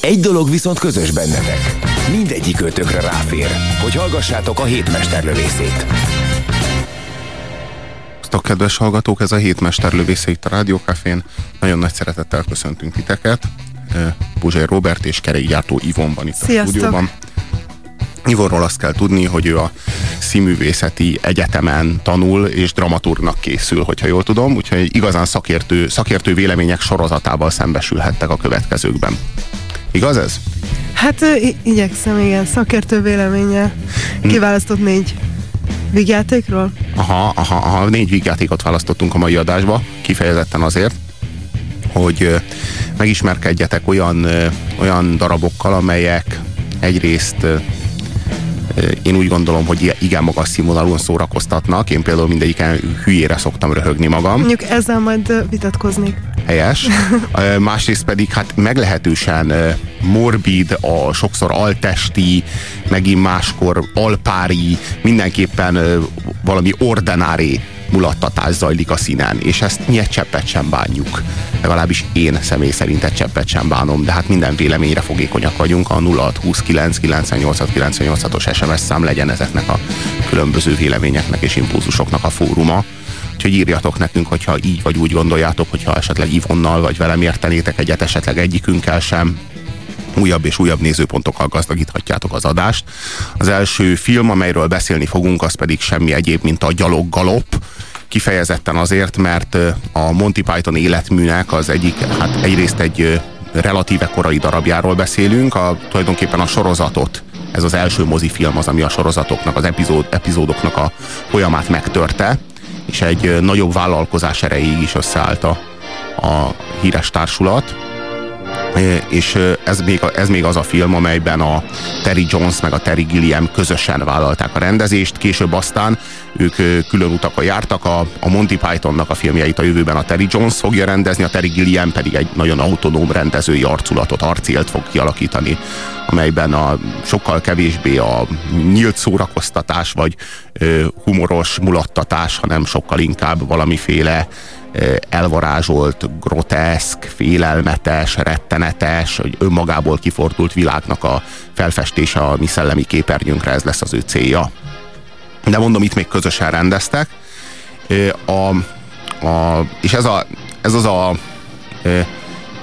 Egy dolog viszont közös bennetek. Mindegyik ötökre ráfér, hogy hallgassátok a hétmesterlövészét. Sziasztok, kedves hallgatók! Ez a hétmesterlövésze itt a Rádiókafén. Nagyon nagy szeretettel köszöntünk titeket. Buzsai Robert és kerékgyártó Ivon van itt Sziasztok. a stúdióban. Ivonról azt kell tudni, hogy ő a színművészeti egyetemen tanul és dramaturgnak készül, hogyha jól tudom, úgyhogy igazán szakértő, szakértő vélemények sorozatával szembesülhettek a következőkben. Igaz ez? Hát igyekszem, igen, szakértő véleménye. Kiválasztott négy vígjátékról. Aha, aha, aha, négy vígjátékot választottunk a mai adásba, kifejezetten azért, hogy megismerkedjetek olyan, olyan darabokkal, amelyek egyrészt én úgy gondolom, hogy igen magas színvonalon szórakoztatnak. Én például mindegyiken hülyére szoktam röhögni magam. Mondjuk ezzel majd vitatkoznék. Helyes. Másrészt pedig hát meglehetősen morbid, a sokszor altesti, megint máskor alpári, mindenképpen valami ordinári mulattatás zajlik a színen, és ezt mi egy cseppet sem bánjuk. Legalábbis én személy szerint egy cseppet sem bánom, de hát minden véleményre fogékonyak vagyunk. A 0629 98 98 os SMS szám legyen ezeknek a különböző véleményeknek és impulzusoknak a fóruma. Úgyhogy írjatok nekünk, hogyha így vagy úgy gondoljátok, hogyha esetleg Ivonnal vagy velem értenétek egyet, esetleg egyikünkkel sem, újabb és újabb nézőpontokkal gazdagíthatjátok az adást. Az első film, amelyről beszélni fogunk, az pedig semmi egyéb, mint a Gyalog Galop, kifejezetten azért, mert a Monty Python életműnek az egyik, hát egyrészt egy relatíve korai darabjáról beszélünk, a, tulajdonképpen a sorozatot ez az első mozifilm az, ami a sorozatoknak, az epizód, epizódoknak a folyamát megtörte, és egy nagyobb vállalkozás erejéig is összeállt a, a híres társulat. És ez még, ez még az a film, amelyben a Terry Jones meg a Terry Gilliam közösen vállalták a rendezést, később aztán ők külön utakon jártak, a, a Monty Pythonnak a filmjeit a jövőben a Terry Jones fogja rendezni, a Terry Gilliam pedig egy nagyon autonóm rendezői arculatot, arcélt fog kialakítani, amelyben a sokkal kevésbé a nyílt szórakoztatás vagy ö, humoros mulattatás, hanem sokkal inkább valamiféle elvarázsolt, groteszk, félelmetes, rettenetes, hogy önmagából kifordult világnak a felfestése a mi szellemi képernyőnkre, ez lesz az ő célja. De mondom, itt még közösen rendeztek. A, a, és ez, a, ez az a ö,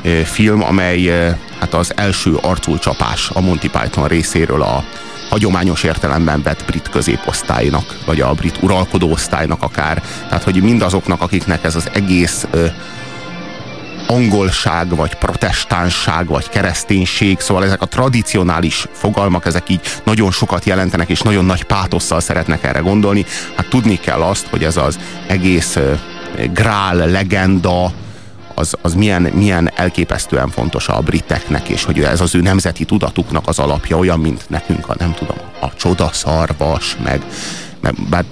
ö, film, amely ö, hát az első arculcsapás a Monty Python részéről a hagyományos értelemben vett brit középosztálynak, vagy a brit uralkodó osztálynak akár. Tehát, hogy mindazoknak, akiknek ez az egész ö, angolság, vagy protestánsság, vagy kereszténység, szóval ezek a tradicionális fogalmak, ezek így nagyon sokat jelentenek, és nagyon nagy pátosszal szeretnek erre gondolni. Hát tudni kell azt, hogy ez az egész grál legenda, az, az milyen, milyen elképesztően fontos a briteknek, és hogy ez az ő nemzeti tudatuknak az alapja, olyan, mint nekünk a, nem tudom, a csodaszarvas, meg, meg bár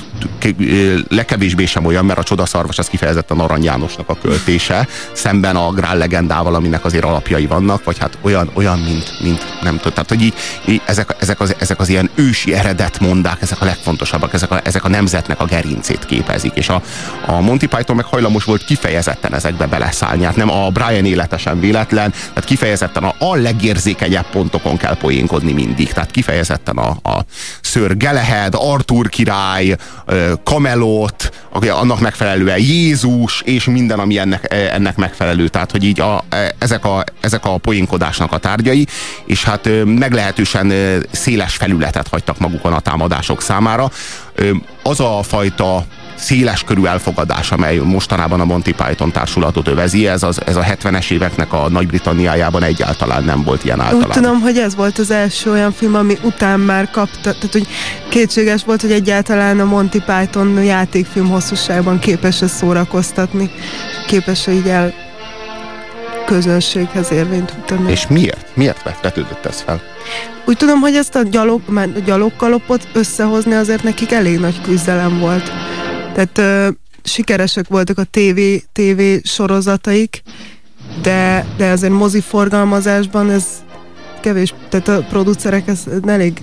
legkevésbé sem olyan, mert a csodaszarvas az kifejezetten Arany Jánosnak a költése, szemben a Grál legendával, aminek azért alapjai vannak, vagy hát olyan, olyan mint, mint nem tudom, tehát hogy így, így ezek, ezek, az, ezek az ilyen ősi eredetmondák, ezek a legfontosabbak, ezek a, ezek a nemzetnek a gerincét képezik, és a, a Monty Python meg hajlamos volt kifejezetten ezekbe beleszállni, hát nem a Brian életesen véletlen, tehát kifejezetten a, a legérzékenyebb pontokon kell poénkodni mindig, tehát kifejezetten a, a Sir Galahad, Arthur király, Camelot, aki annak megfelelően Jézus, és minden, ami ennek, ennek megfelelő. Tehát, hogy így a, ezek, a, ezek a poénkodásnak a tárgyai, és hát meglehetősen széles felületet hagytak magukon a támadások számára. Az a fajta széles körű elfogadás, amely mostanában a Monty Python társulatot övezi, ez, az, ez a 70-es éveknek a Nagy-Britanniájában egyáltalán nem volt ilyen általában. Úgy tudom, hogy ez volt az első olyan film, ami után már kapta, tehát hogy kétséges volt, hogy egyáltalán a Monty Python játékfilm hosszúságban képes-e szórakoztatni, képes-e így el közönséghez érvényt tud tenni. És miért? Miért vet- vetődött ez fel? Úgy tudom, hogy ezt a gyalog, a gyalogkalopot összehozni azért nekik elég nagy küzdelem volt. Tehát ö, sikeresek voltak a TV, TV sorozataik, de, de azért mozi forgalmazásban ez kevés, tehát a producerek ez elég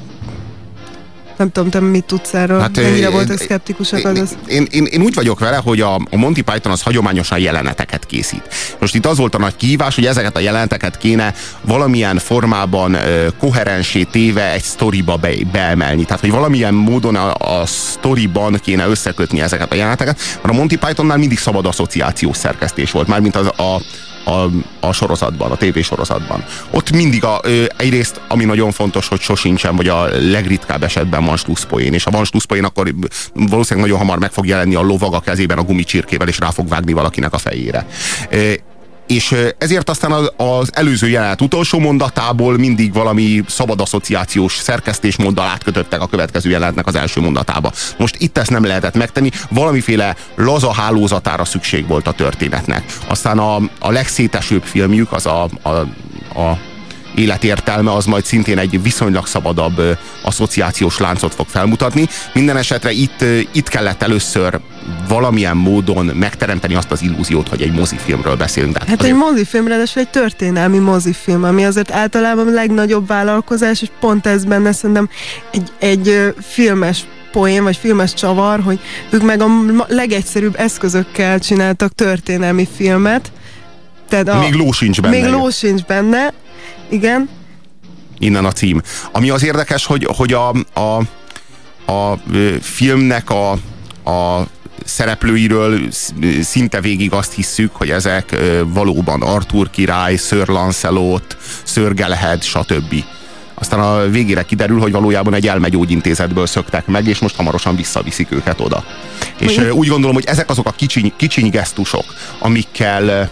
nem tudom, te mit tudsz erről, hát, mennyire én- voltak szkeptikusak én, az. én, én, én úgy vagyok vele, hogy a, a Monty Python az hagyományosan jeleneteket készít. Most itt az volt a nagy kihívás, hogy ezeket a jeleneteket kéne valamilyen formában ö, koherensé téve egy sztoriba be, beemelni. Tehát, hogy valamilyen módon a, a sztoriban kéne összekötni ezeket a jeleneteket, mert a Monty Pythonnál mindig szabad asszociációs szerkesztés volt, mármint az a a, a sorozatban, a tévésorozatban. Ott mindig a, ö, egyrészt, ami nagyon fontos, hogy sosincsen, vagy a legritkább esetben van slusszpoén, és ha van slusszpoén, akkor valószínűleg nagyon hamar meg fog jelenni a lovag a kezében a gumicsirkével, és rá fog vágni valakinek a fejére. És ezért aztán az, az előző jelenet utolsó mondatából mindig valami szabad asszociációs szerkesztésmóddal átkötöttek a következő jelenetnek az első mondatába. Most itt ezt nem lehetett megtenni, valamiféle laza hálózatára szükség volt a történetnek. Aztán a, a legszétesőbb filmjük, az a, a, a életértelme, az majd szintén egy viszonylag szabadabb ö, asszociációs láncot fog felmutatni. Minden esetre itt, ö, itt kellett először valamilyen módon megteremteni azt az illúziót, hogy egy mozifilmről beszélünk. Hát egy azért- mozifilm, ráadásul egy történelmi mozifilm, ami azért általában a legnagyobb vállalkozás, és pont ez benne szerintem egy, egy ö, filmes poén, vagy filmes csavar, hogy ők meg a legegyszerűbb eszközökkel csináltak történelmi filmet. Tehát a, Még ló sincs benne. Még ló sincs benne, igen. innen a cím. Ami az érdekes, hogy, hogy a, a, a filmnek a, a szereplőiről sz- szinte végig azt hisszük, hogy ezek valóban Arthur király, Sir Lancelot, Sir Galahad, stb. Aztán a végére kiderül, hogy valójában egy elmegyógyintézetből szöktek meg, és most hamarosan visszaviszik őket oda. És úgy gondolom, hogy ezek azok a kicsiny, kicsiny gesztusok, amikkel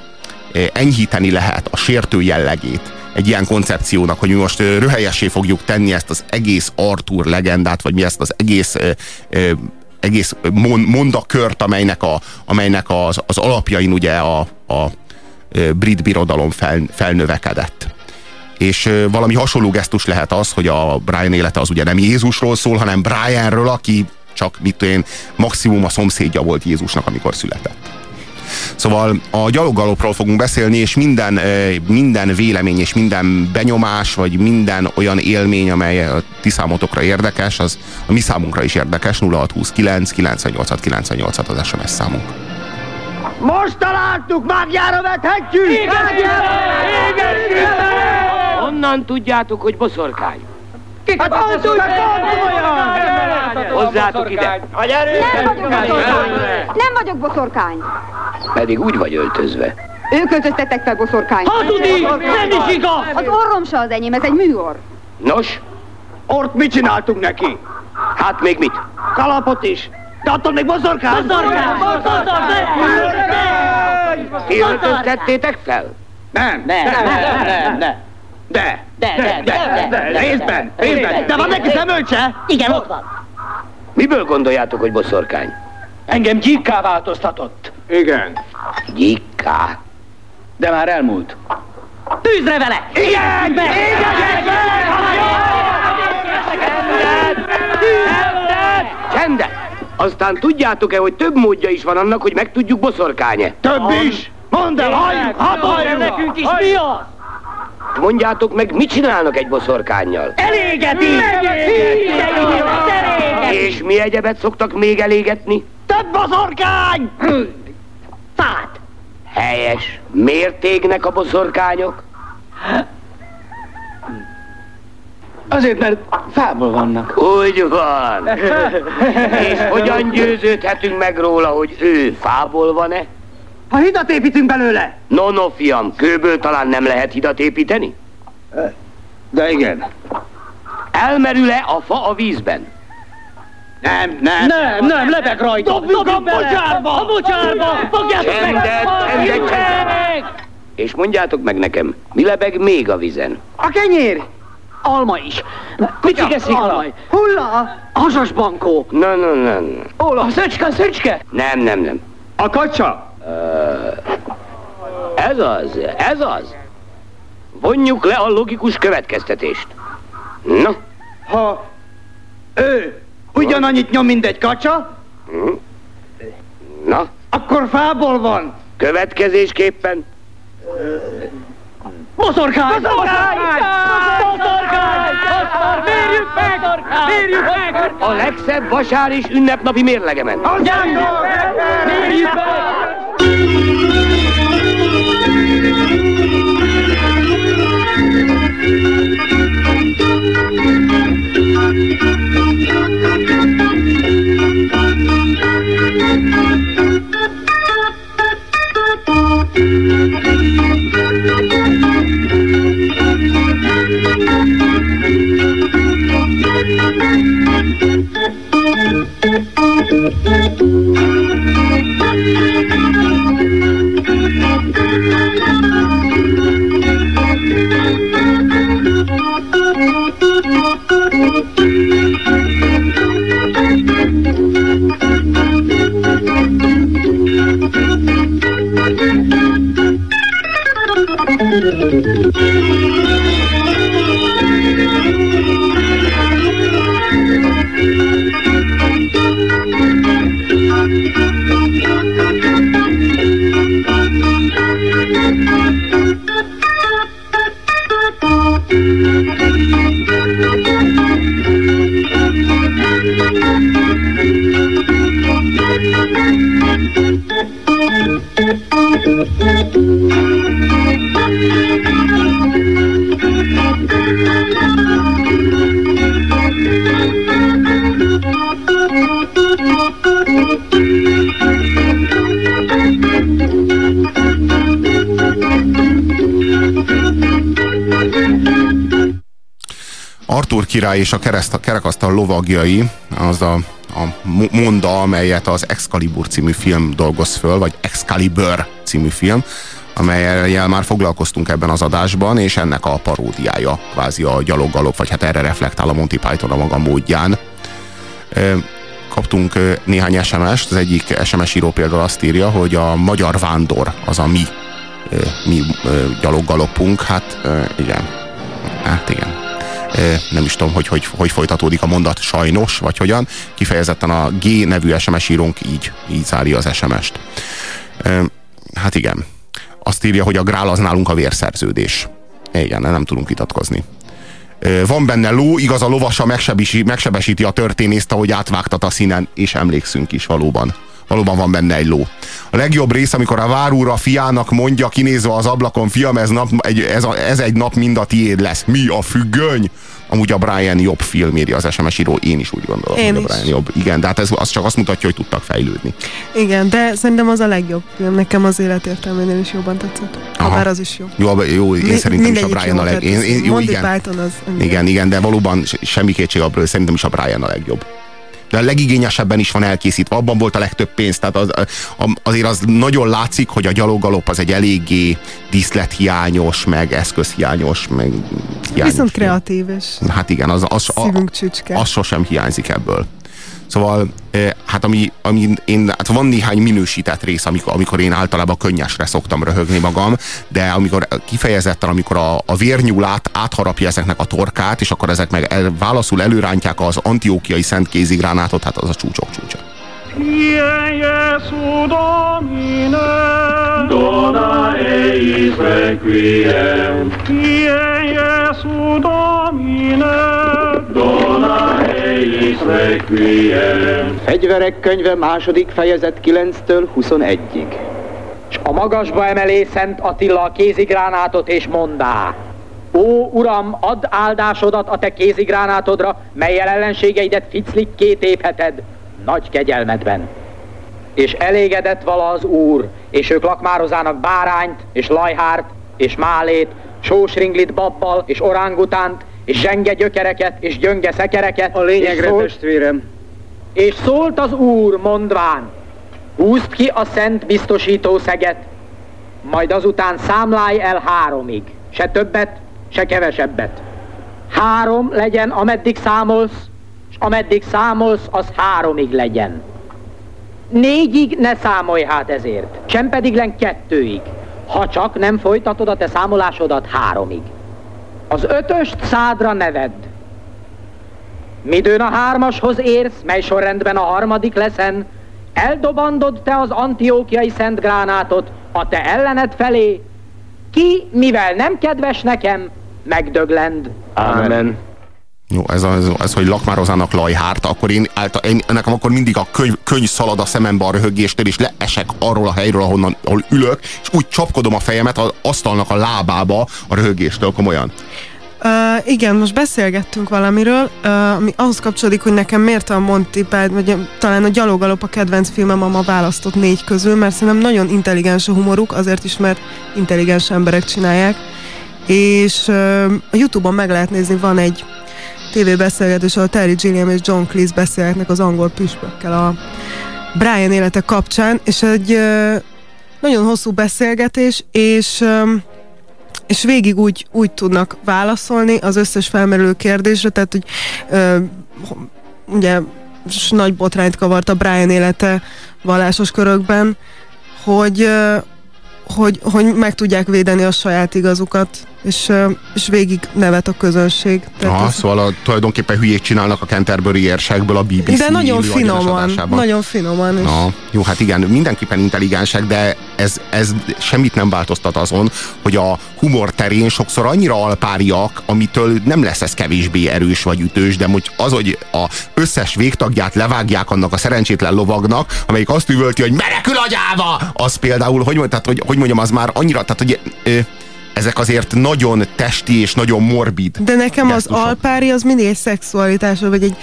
enyhíteni lehet a sértő jellegét egy ilyen koncepciónak, hogy mi most röhelyessé fogjuk tenni ezt az egész Arthur legendát, vagy mi ezt az egész egész mon- mondakört, amelynek, a, amelynek az, az alapjain ugye a, a brit birodalom fel, felnövekedett. És valami hasonló gesztus lehet az, hogy a Brian élete az ugye nem Jézusról szól, hanem Brianről, aki csak mit én, maximum a szomszédja volt Jézusnak, amikor született. Szóval a gyaloggalopról fogunk beszélni, és minden, ö, minden vélemény és minden benyomás, vagy minden olyan élmény, amely a ti számotokra érdekes, az a mi számunkra is érdekes, 0629 98 98 az SMS számunk. Most találtuk, mágiára vethetjük! Igen, igen, Honnan tudjátok, hogy boszorkány? Hát azt tudjuk, Hozzátok ide. Nem vagyok boszorkány! Nem vagyok boszorkány! Pedig úgy vagy öltözve. Ők öltöztettek fel boszorkány. Hazudik! Nem is igaz! Az orrom se az enyém, ez egy műor. Nos, Ott mit csináltunk neki? hát még mit? Kalapot is! De attól még boszorkány! Boszorkány! Ti öltöztettétek fel? Nem! Nem! Nem! Nem! Nem! De! De, de, de, de, részben, részben. De van neki szemölcse? Igen, ott van. Miből gondoljátok, hogy boszorkány? Engem gyíkká változtatott. Igen. Gyikká. De már elmúlt. Tűzre vele! Igen! Csendet! Aztán tudjátok-e, hogy több módja is van annak, hogy megtudjuk boszorkány-e? Több is! Mondd el, halljunk! Hát halljunk! Nekünk is mi az? Mondjátok meg, mit csinálnak egy boszorkányjal? Elégeti! És mi egyebet szoktak még elégetni? Több boszorkány! Fát! Helyes. Miért égnek a boszorkányok? Azért, mert fából vannak. Úgy van. És hogyan győződhetünk meg róla, hogy ő fából van-e? Ha hidat építünk belőle! No, no, fiam, kőből talán nem lehet hidat építeni? De igen. Elmerül-e a fa a vízben? Nem, nem. Nem, nem, lebeg rajta. Dobjuk a mocsárba! A mocsárba! Fogjátok meg! Csendet, csendet! És mondjátok meg nekem, mi lebeg még a vizen? A kenyér! Alma is. Picsike szikla. Hulla! Hasasbankó. Na, na, na, na. Óla, szöcske, szöcske. Nem, nem, nem. A kacsa. Ez az, ez az. Vonjuk le a logikus következtetést. Na, Ha ő ugyanannyit nyom, mint egy kacsa, na, akkor fából van. következésképpen Boszorkány! Boszorkány! Boszorkány! Mérjük meg! Mérjük meg! a legszebb vasár és ünnepnapi mérlegemen. Mérjük meg! Artur thank you. Király és a, kereszt, kerekasztal lovagjai, az a, a mo- monda, amelyet az Excalibur című film dolgoz föl, vagy Excalibur című film, amelyel már foglalkoztunk ebben az adásban, és ennek a paródiája, kvázi a gyaloggalop, vagy hát erre reflektál a Monty Python a maga módján. Kaptunk néhány SMS-t, az egyik SMS író például azt írja, hogy a magyar vándor az a mi, mi gyaloggalopunk, hát igen, hát igen nem is tudom, hogy, hogy hogy folytatódik a mondat sajnos, vagy hogyan. Kifejezetten a G nevű SMS írónk így, így zárja az SMS-t. Hát igen. Azt írja, hogy a grál az nálunk a vérszerződés. Igen, nem tudunk vitatkozni. Van benne ló, igaz a lovasa megsebesíti, megsebesíti a történészt, ahogy átvágtat a színen, és emlékszünk is valóban. Valóban van benne egy ló. A legjobb rész, amikor a várúra fiának mondja, kinézve az ablakon, fiam, ez, nap, egy, ez, a, ez egy nap mind a tiéd lesz. Mi a függöny? Amúgy a Brian jobb film, írja az SMS író, én is úgy gondolom, Én hogy is. a Brian jobb. Igen, de hát ez az csak azt mutatja, hogy tudtak fejlődni. Igen, de szerintem az a legjobb film. Nekem az életértelménél is jobban tetszett. Aha. Habár az is jó. Jó, jó én Mi- szerintem is a Brian a leg... tehát Én, én, jó, Monty igen. Python az... Igen, igen, de valóban se- semmi kétség hogy szerintem is a Brian a legjobb. De a legigényesebben is van elkészítve, abban volt a legtöbb pénz, tehát az, azért az nagyon látszik, hogy a gyaloggalop az egy eléggé díszlethiányos, meg eszközhiányos, meg hiányos. Viszont kreatív, és Hát igen, az, az, a, szívünk csücske. az sosem hiányzik ebből. Szóval, eh, hát ami, ami én, hát van néhány minősített rész, amikor, amikor én általában könnyesre szoktam röhögni magam, de amikor kifejezetten, amikor a, a vérnyúl át, átharapja ezeknek a torkát, és akkor ezek meg el, válaszul előrántják az antiókiai szent kézigránátot, hát az a csúcsok csúcsa. Quien Jesu Domine Dona eis requiem Quien Jesu Domine Dona eis requiem Fegyverek könyve második fejezet 9-től 21-ig. S a magasba emelé Szent Attila a kézigránátot, és mondá. Ó, uram, add áldásodat a te kézigránátodra, melyel ellenségeidet ficlikké tépheted, nagy kegyelmedben. És elégedett vala az úr, és ők lakmározának bárányt, és lajhárt, és málét, sósringlit babbal, és orángutánt, és zsenge gyökereket, és gyönge szekereket. A lényegre, és szólt, testvérem. és szólt az úr, mondván, húzd ki a szent biztosító szeget, majd azután számlálj el háromig. Se többet, se kevesebbet. Három legyen, ameddig számolsz, ameddig számolsz, az háromig legyen. Négyig ne számolj hát ezért, sem pedig len kettőig. ha csak nem folytatod a te számolásodat háromig. Az ötöst szádra neved. Midőn a hármashoz érsz, mely sorrendben a harmadik leszen, eldobandod te az antiókiai szent gránátot a te ellened felé, ki, mivel nem kedves nekem, megdöglend. Amen. Jó, ez, ez, ez hogy lakmározának lajhárt, akkor én, által, én nekem akkor mindig a könyv, könyv szalad a szemembe a röhögéstől, és leesek arról a helyről, ahonnan, ahol ülök, és úgy csapkodom a fejemet az asztalnak a lábába a röhögéstől, komolyan. Uh, igen, most beszélgettünk valamiről, uh, ami ahhoz kapcsolódik, hogy nekem miért a Monty Python, vagy talán a Gyalogalop a kedvenc filmem, a ma választott négy közül, mert szerintem nagyon intelligens a humoruk, azért is, mert intelligens emberek csinálják. És uh, a Youtube-on meg lehet nézni, van egy tévébeszélgetés, ahol Terry Gilliam és John Cleese beszélhetnek az angol püspökkel a Brian élete kapcsán, és egy uh, nagyon hosszú beszélgetés, és um, és végig úgy, úgy tudnak válaszolni az összes felmerülő kérdésre, tehát hogy ö, ugye nagy botrányt kavart a Brian élete vallásos körökben, hogy, ö, hogy, hogy meg tudják védeni a saját igazukat, és, és végig nevet a közönség. Aha, ez... szóval a, tulajdonképpen hülyét csinálnak a Canterbury érsekből a BBC De nagyon finoman, nagyon finoman. És... Na, jó, hát igen, mindenképpen intelligensek, de ez, ez semmit nem változtat azon, hogy a humor terén sokszor annyira alpáriak, amitől nem lesz ez kevésbé erős vagy ütős, de hogy az, hogy a összes végtagját levágják annak a szerencsétlen lovagnak, amelyik azt üvölti, hogy menekül agyába! Az például, hogy, tehát, hogy, hogy mondjam, az már annyira, tehát hogy ö, ezek azért nagyon testi és nagyon morbid. De nekem gesztusok. az alpári az mindig egy szexualitás, vagy egy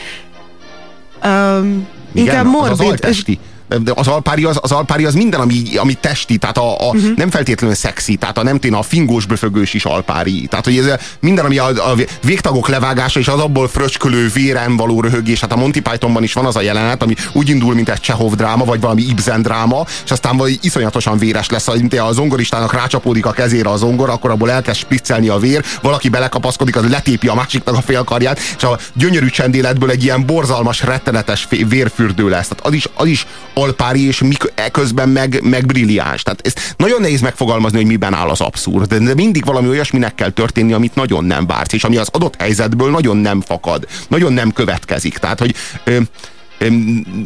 um, Igen, inkább morbid. Az, az. És de az alpári az, az alpári az minden, ami, ami testi, tehát a, a uh-huh. nem feltétlenül szexi, tehát a nem tény, a fingós böfögős is alpári. Tehát, hogy ez minden, ami a, a végtagok levágása és az abból fröcskölő véren való röhögés. Hát a Monty Pythonban is van az a jelenet, ami úgy indul, mint egy Csehov dráma, vagy valami Ibsen dráma, és aztán vagy iszonyatosan véres lesz, mint a zongoristának rácsapódik a kezére a zongor, akkor abból elkezd spriccelni a vér, valaki belekapaszkodik, az letépi a másiknak a félkarját, és a gyönyörű csendéletből egy ilyen borzalmas, rettenetes vérfürdő lesz. Tehát az is, az is alpári, és mik, közben meg, meg brilliáns. Tehát ezt nagyon nehéz megfogalmazni, hogy miben áll az abszurd, de mindig valami olyasminek kell történni, amit nagyon nem vársz, és ami az adott helyzetből nagyon nem fakad, nagyon nem következik. Tehát, hogy ö,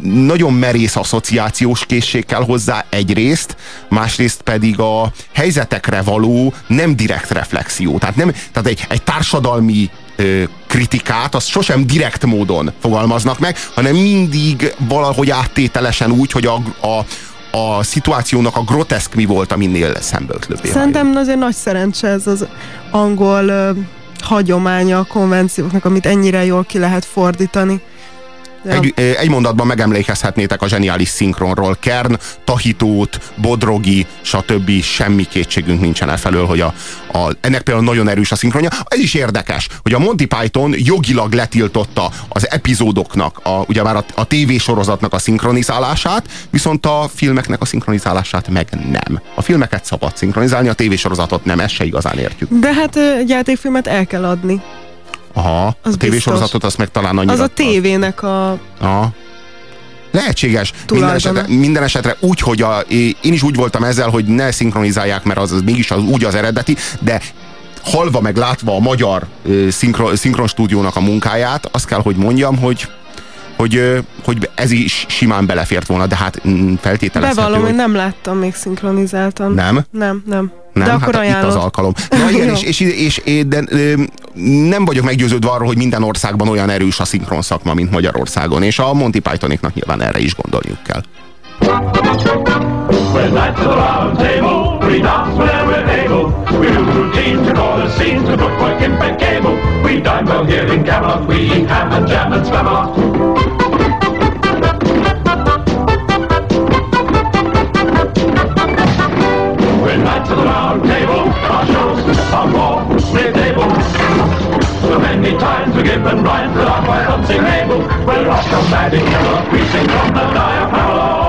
nagyon merész asszociációs készség kell hozzá egyrészt, másrészt pedig a helyzetekre való nem direkt reflexió. Tehát, nem, tehát egy, egy társadalmi ö, kritikát, azt sosem direkt módon fogalmaznak meg, hanem mindig valahogy áttételesen úgy, hogy a, a a szituációnak a groteszk mi volt, aminél szembeötlőbbé Szerintem azért nagy szerencse ez az angol ö, hagyománya a konvencióknak, amit ennyire jól ki lehet fordítani. Ja. Egy, egy mondatban megemlékezhetnétek a zseniális szinkronról. Kern, Tahitót, Bodrogi, stb. semmi kétségünk nincsen e felől, hogy a, a, ennek például nagyon erős a szinkronja. Ez is érdekes, hogy a Monty Python jogilag letiltotta az epizódoknak, a, ugye már a, a tévésorozatnak a szinkronizálását, viszont a filmeknek a szinkronizálását meg nem. A filmeket szabad szinkronizálni, a tévésorozatot nem, ezt se igazán értjük. De hát egy játékfilmet el kell adni. Aha, az a tévésorozatot azt meg talán annyira... Az a tévének a... Aha. Lehetséges. Minden esetre, minden esetre úgy, hogy a, én is úgy voltam ezzel, hogy ne szinkronizálják, mert az, az mégis az, úgy az eredeti, de halva meg látva a magyar szinkron, szinkron stúdiónak a munkáját, azt kell, hogy mondjam, hogy hogy, hogy ez is simán belefért volna, de hát mm, feltételezhető. Bevallom, hogy nem láttam még szinkronizáltan. Nem? Nem, nem. Nem, de akkor hát ajánlod. itt az alkalom. Na igen, és, és, és, és de, nem vagyok meggyőződve arról, hogy minden országban olyan erős a szinkron szakma, mint Magyarországon, és a Monty Pythoniknak nyilván erre is gondolniuk kell. When nights around table, we dance where we're able. We do routines and all the scenes to bookwork cable. We dine well here in Camelot, we eat ham and jam and spam to the round table. Our shows are more with. So many times we give and rhymes that are quite unsingable. Well, rock a mad in we sing from the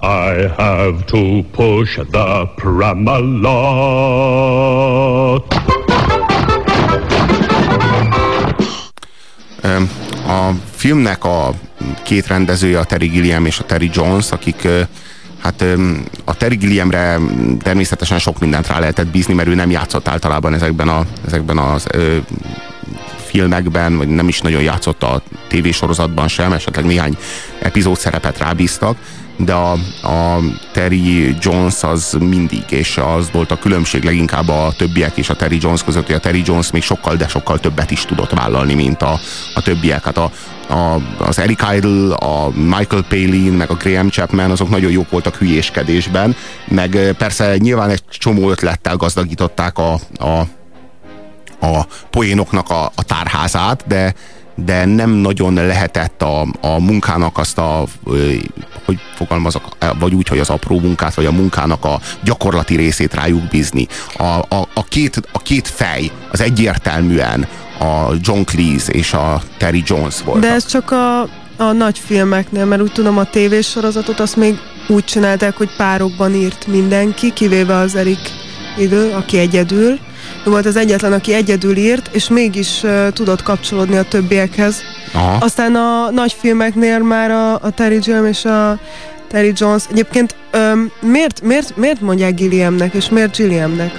diaphragm. have to push the Pramalot. Öm, A filmnek a két rendezője, a Terry Gilliam és a Terry Jones, akik hát a Terry Gilliamre természetesen sok mindent rá lehetett bízni, mert ő nem játszott általában ezekben, a, ezekben az ö, filmekben, vagy nem is nagyon játszott a tévésorozatban sem, esetleg néhány epizód szerepet rábíztak, de a, a Terry Jones az mindig, és az volt a különbség leginkább a többiek és a Terry Jones között, hogy a Terry Jones még sokkal, de sokkal többet is tudott vállalni, mint a, a többiek. Hát a, a, az Eric Idle, a Michael Palin, meg a Graham Chapman, azok nagyon jók voltak hülyéskedésben, meg eh, persze nyilván egy csomó ötlettel gazdagították a, a a poénoknak a, a tárházát, de, de nem nagyon lehetett a, a munkának azt a, ö, hogy fogalmazok, vagy úgy, hogy az apró munkát, vagy a munkának a gyakorlati részét rájuk bízni. A, a, a, két, a két fej az egyértelműen a John Cleese és a Terry Jones volt. De ez csak a, a nagy filmeknél, mert úgy tudom a tévésorozatot azt még úgy csinálták, hogy párokban írt mindenki, kivéve az Erik idő, aki egyedül. Volt az egyetlen, aki egyedül írt, és mégis uh, tudott kapcsolódni a többiekhez. Aha. Aztán a nagy filmeknél már a, a Terry Gilliam és a Terry Jones. Egyébként um, miért, miért, miért mondják Gilliamnek, és miért Gilliamnek?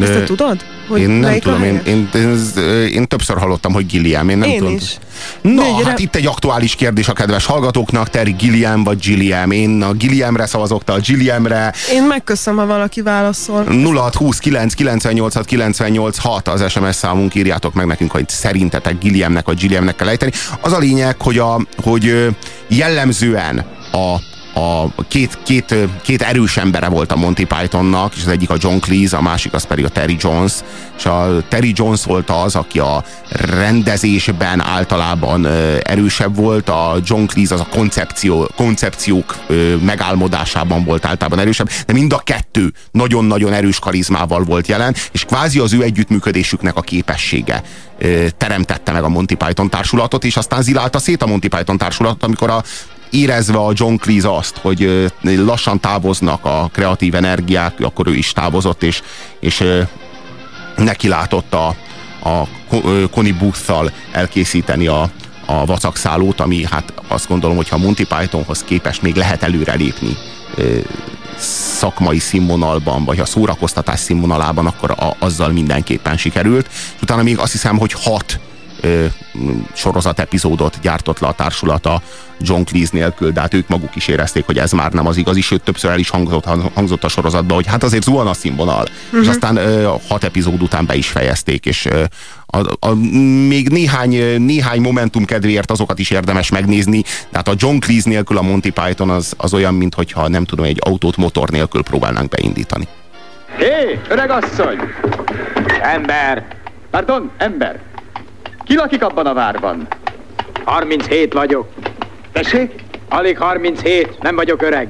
Ezt te tudod? Hogy én nem tudom, én, én, én, én többször hallottam, hogy Gilliam, én nem Én tudom. is. Na, Négyre- hát itt egy aktuális kérdés a kedves hallgatóknak, Terry Gilliam vagy Gilliam. Én a Gilliamre szavazok, te a Gilliamre. Én megköszönöm, ha valaki válaszol. 0629 98 98 6 az SMS számunk, írjátok meg nekünk, hogy szerintetek Gilliamnek vagy Gilliamnek kell ejteni. Az a lényeg, hogy, a, hogy jellemzően a a két, két, két erős embere volt a Monty Pythonnak, és az egyik a John Cleese, a másik az pedig a Terry Jones, és a Terry Jones volt az, aki a rendezésben általában erősebb volt, a John Cleese az a koncepció, koncepciók megálmodásában volt általában erősebb, de mind a kettő nagyon-nagyon erős karizmával volt jelen, és kvázi az ő együttműködésüknek a képessége teremtette meg a Monty Python társulatot, és aztán zilálta szét a Monty Python társulatot, amikor a érezve a John Cleese azt, hogy lassan távoznak a kreatív energiák, akkor ő is távozott, és, és ö, neki látott a, a Connie Booth-szal elkészíteni a, a vacakszálót, ami hát azt gondolom, hogy ha Monty Pythonhoz képest még lehet előrelépni szakmai színvonalban, vagy a szórakoztatás színvonalában, akkor a, azzal mindenképpen sikerült. Utána még azt hiszem, hogy hat ö, sorozat epizódot gyártott le a társulata John Cleese nélkül, de hát ők maguk is érezték, hogy ez már nem az igazi, sőt többször el is hangzott, hangzott a sorozatban, hogy hát azért zuhan a színvonal. Uh-huh. És aztán ö, hat epizód után be is fejezték, és ö, a, a, még néhány, néhány momentum kedvéért azokat is érdemes megnézni, tehát a John Cleese nélkül a Monty Python az, az olyan, mintha nem tudom, egy autót motor nélkül próbálnánk beindítani. Hé, öreg asszony! Ember! Pardon, ember! Ki lakik abban a várban? 37 vagyok. Tessék? Alig 37, nem vagyok öreg.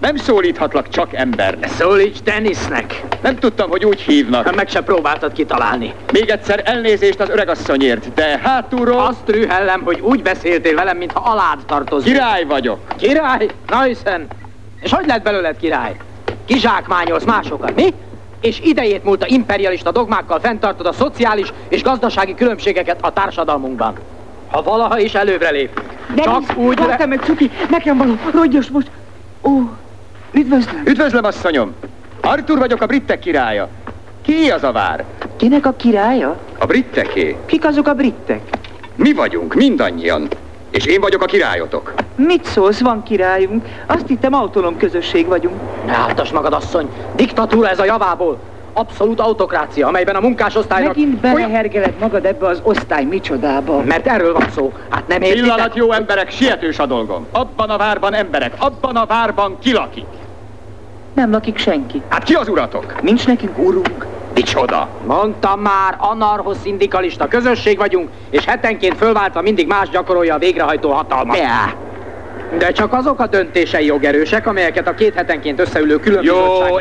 Nem szólíthatlak csak embernek. Szólíts Dennisnek. Nem tudtam, hogy úgy hívnak. Meg se próbáltad kitalálni. Még egyszer elnézést az öregasszonyért, de hátulról... Azt rühellem, hogy úgy beszéltél velem, mintha alád tartozik. Király vagyok. Király? Na hiszen. És hogy lett belőled király? Kizsákmányolsz másokat, mi? És idejét múlta imperialista dogmákkal fenntartod a szociális és gazdasági különbségeket a társadalmunkban. Ha valaha is előbbre lép. Csak úgy... Vártam meg, Cuki, nekem való, rogyos most. Ó, üdvözlöm. Üdvözlöm, asszonyom! Artur vagyok a brittek királya. Ki az a vár? Kinek a királya? A britteké. Kik azok a brittek? Mi vagyunk, mindannyian. És én vagyok a királyotok. Mit szólsz, van királyunk? Azt hittem autonóm közösség vagyunk. Ne áltass magad, asszony! Diktatúra ez a javából! Abszolút autokrácia, amelyben a munkásosztálynak... Megint belehergeled magad ebbe az osztály micsodába. Mert erről van szó. Hát nem értitek? Pillanat, jó emberek, sietős a dolgom. Abban a várban emberek, abban a várban ki lakik? Nem lakik senki. Hát ki az uratok? Nincs nekünk urunk. Micsoda? Mondtam már, anarcho-szindikalista közösség vagyunk, és hetenként fölváltva mindig más gyakorolja a végrehajtó hatalmat. Ja. De csak azok a döntései jogerősek, amelyeket a két hetenként összeülő külön Jó,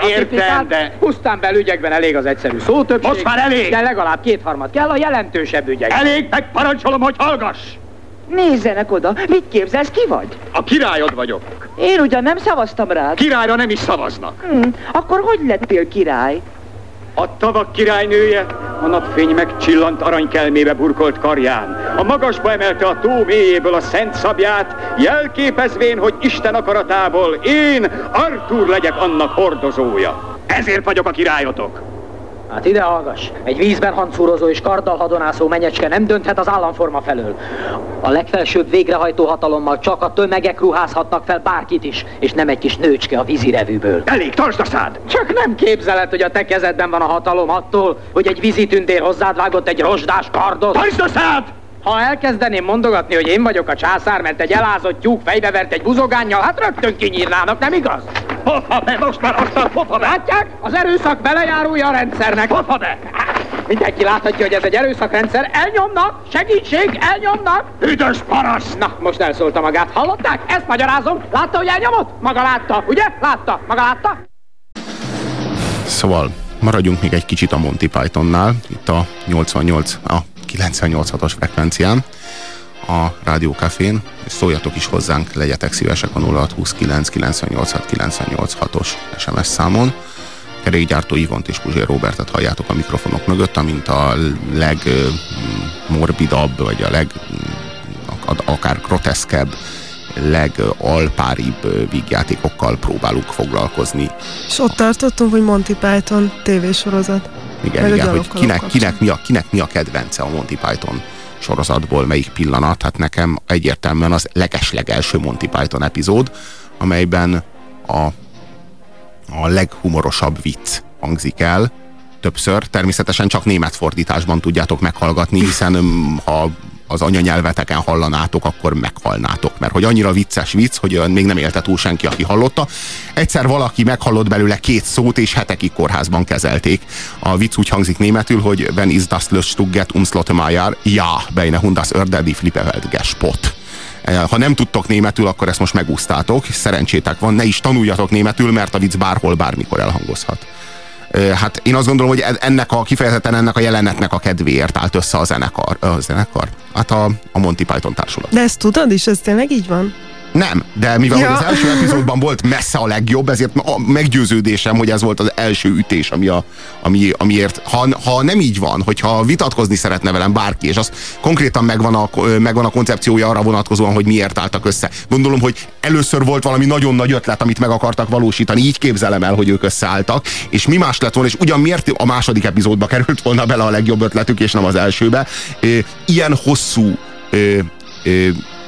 értem, de- Pusztán belügyekben elég az egyszerű szótöbbség. Most már elég! De legalább kétharmad kell a jelentősebb ügyek. Elég, megparancsolom, hogy hallgass! Nézzenek oda, mit képzelsz, ki vagy? A királyod vagyok. Én ugyan nem szavaztam rád. Királyra nem is szavaznak. Hm, akkor hogy lettél király? A tavak királynője a napfény megcsillant aranykelmébe burkolt karján. A magasba emelte a tó mélyéből a szent szabját, jelképezvén, hogy Isten akaratából én, Artúr legyek annak hordozója. Ezért vagyok a királyotok. Hát ide hallgass! Egy vízben hancúrozó és karddal hadonászó menyecske nem dönthet az államforma felől. A legfelsőbb végrehajtó hatalommal csak a tömegek ruházhatnak fel bárkit is, és nem egy kis nőcske a vízirevűből. Elég, tartsd a szád! Csak nem képzeled, hogy a te kezedben van a hatalom attól, hogy egy vízitündér hozzád vágott egy rozsdás kardot. Tartsd a szád! Ha elkezdeném mondogatni, hogy én vagyok a császár, mert egy elázott tyúk fejbevert egy buzogánnyal, hát rögtön kinyírnának, nem igaz? Pofa be, most már aztán pofa be! Látják? Az erőszak belejárója a rendszernek. Pofa be! Mindenki láthatja, hogy ez egy erőszakrendszer. Elnyomnak! Segítség! Elnyomnak! Üdös paraszt! Na, most elszólta magát. Hallották? Ezt magyarázom. Látta, hogy elnyomott? Maga látta, ugye? Látta? Maga látta? Szóval maradjunk még egy kicsit a Monty Pythonnál, itt a 88, a 98-os frekvencián, a Rádiókafén, és szóljatok is hozzánk, legyetek szívesek a 0629 986 986-os SMS számon. Kerékgyártó Ivont és Puzsér Robertet halljátok a mikrofonok mögött, amint a legmorbidabb, vagy a leg akár groteszkebb, legalpáribb vígjátékokkal próbálunk foglalkozni. És ott tartottunk, hogy Monty Python tévésorozat. Igen, Meg igen, hogy kinek, kinek, mi a, kinek mi a kedvence a Monty Python sorozatból, melyik pillanat. Hát nekem egyértelműen az legeslegelső Monty Python epizód, amelyben a, a leghumorosabb vicc hangzik el, többször. Természetesen csak német fordításban tudjátok meghallgatni, hiszen öm, ha az anyanyelveteken hallanátok, akkor meghalnátok. Mert hogy annyira vicces vicc, hogy még nem élte túl senki, aki hallotta. Egyszer valaki meghallott belőle két szót, és hetekig kórházban kezelték. A vicc úgy hangzik németül, hogy Wenn is das Lösstugget um Slottemeier, ja, beine hundas Örder die Flippewelt gespott. Ha nem tudtok németül, akkor ezt most megúsztátok, szerencsétek van, ne is tanuljatok németül, mert a vicc bárhol, bármikor elhangozhat. Hát én azt gondolom, hogy ennek a kifejezetten ennek a jelenetnek a kedvéért állt össze a zenekar. A zenekar? Hát a, a Monty Python társulat. De ezt tudod is, ez tényleg így van? Nem, de mivel Ja. az első epizódban volt messze a legjobb, ezért a meggyőződésem, hogy ez volt az első ütés, ami a, ami, amiért, ha, ha nem így van, hogyha vitatkozni szeretne velem bárki, és az konkrétan megvan a, megvan a koncepciója arra vonatkozóan, hogy miért álltak össze. Gondolom, hogy először volt valami nagyon nagy ötlet, amit meg akartak valósítani, így képzelem el, hogy ők összeálltak, és mi más lett volna, és ugyan miért a második epizódba került volna bele a legjobb ötletük, és nem az elsőbe. Ilyen hosszú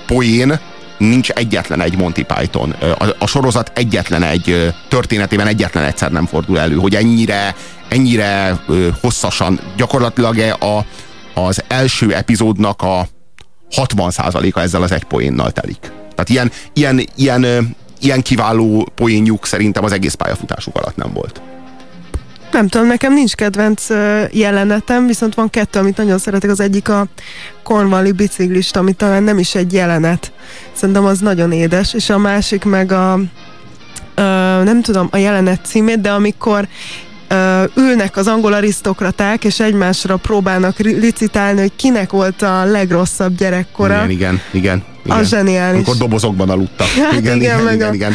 poén, nincs egyetlen egy Monty Python. A, a sorozat egyetlen egy történetében egyetlen egyszer nem fordul elő, hogy ennyire, ennyire hosszasan, gyakorlatilag a, az első epizódnak a 60%-a ezzel az egy poénnal telik. Tehát ilyen, ilyen, ilyen, ilyen kiváló poénjuk szerintem az egész pályafutásuk alatt nem volt. Nem tudom, nekem nincs kedvenc jelenetem, viszont van kettő, amit nagyon szeretek. Az egyik a Cornwalli biciklista, ami talán nem is egy jelenet. Szerintem az nagyon édes. És a másik meg a nem tudom a jelenet címét, de amikor ö, ülnek az angol arisztokraták, és egymásra próbálnak licitálni, hogy kinek volt a legrosszabb gyerekkora. Igen, igen, igen. igen. Az zseniális. Amikor dobozokban aludtak. Hát igen, igen, igen, meg igen, a- igen.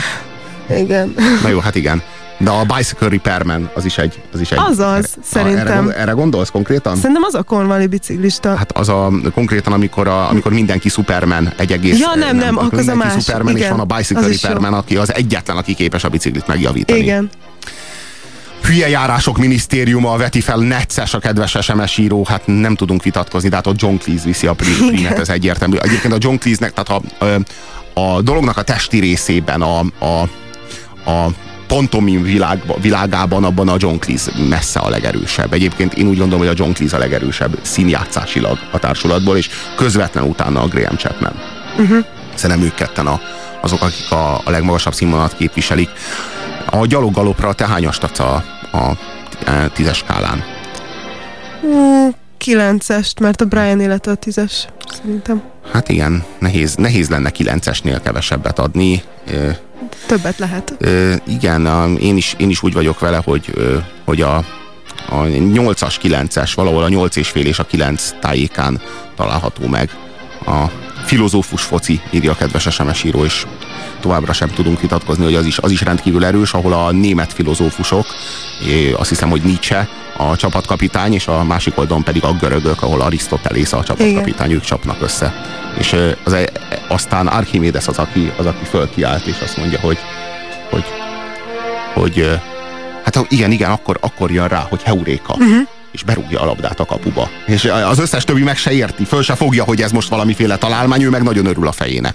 Igen. Na jó, hát igen. De a Bicycle Repairman az is egy... Az, is egy, Azaz, erre, szerintem. Erre, erre gondolsz konkrétan? Szerintem az a Cornwalli biciklista. Hát az a konkrétan, amikor, a, amikor mindenki Superman egy egész... Ja, nem, nem, amikor az a mindenki más, Superman, és igen. van a Bicycle. Repairman, aki az egyetlen, aki képes a biciklit megjavítani. Igen. Hülye járások minisztériuma veti fel necces a kedves SMS író, hát nem tudunk vitatkozni, de hát ott John Cleese viszi a primet, ez egyértelmű. Egyébként a John Cleese-nek, tehát a, a, a dolognak a testi részében, a, a, a pantomim világba, világában abban a John Cleese messze a legerősebb. Egyébként én úgy gondolom, hogy a John Cleese a legerősebb színjátszásilag a társulatból, és közvetlen utána a Graham Chapman. Uh-huh. Szerintem ők ketten a, azok, akik a, a legmagasabb színvonalat képviselik. A gyaloggalopra te hányast adsz a, a e, tízes skálán? Kilencest, mert a Brian élete a tízes, szerintem. Hát igen, nehéz, nehéz lenne kilencesnél kevesebbet adni. Többet lehet. ö, igen, én, is, én is úgy vagyok vele, hogy, ö, hogy a, a 8-as, 9-es, valahol a 8 és fél és a 9 tájékán található meg a filozófus foci, írja a kedves SMS író, és továbbra sem tudunk vitatkozni, hogy az is, az is rendkívül erős, ahol a német filozófusok, azt hiszem, hogy Nietzsche a csapatkapitány, és a másik oldalon pedig a görögök, ahol Arisztotelész a csapatkapitány, ők csapnak össze. És az, aztán Archimedes az, aki, az, aki fölkiált, és azt mondja, hogy, hogy, hogy hát igen, igen, akkor, akkor jön rá, hogy heuréka. Uh-huh és berúgja a labdát a kapuba. És az összes többi meg se érti, föl se fogja, hogy ez most valamiféle találmány, ő meg nagyon örül a fejének.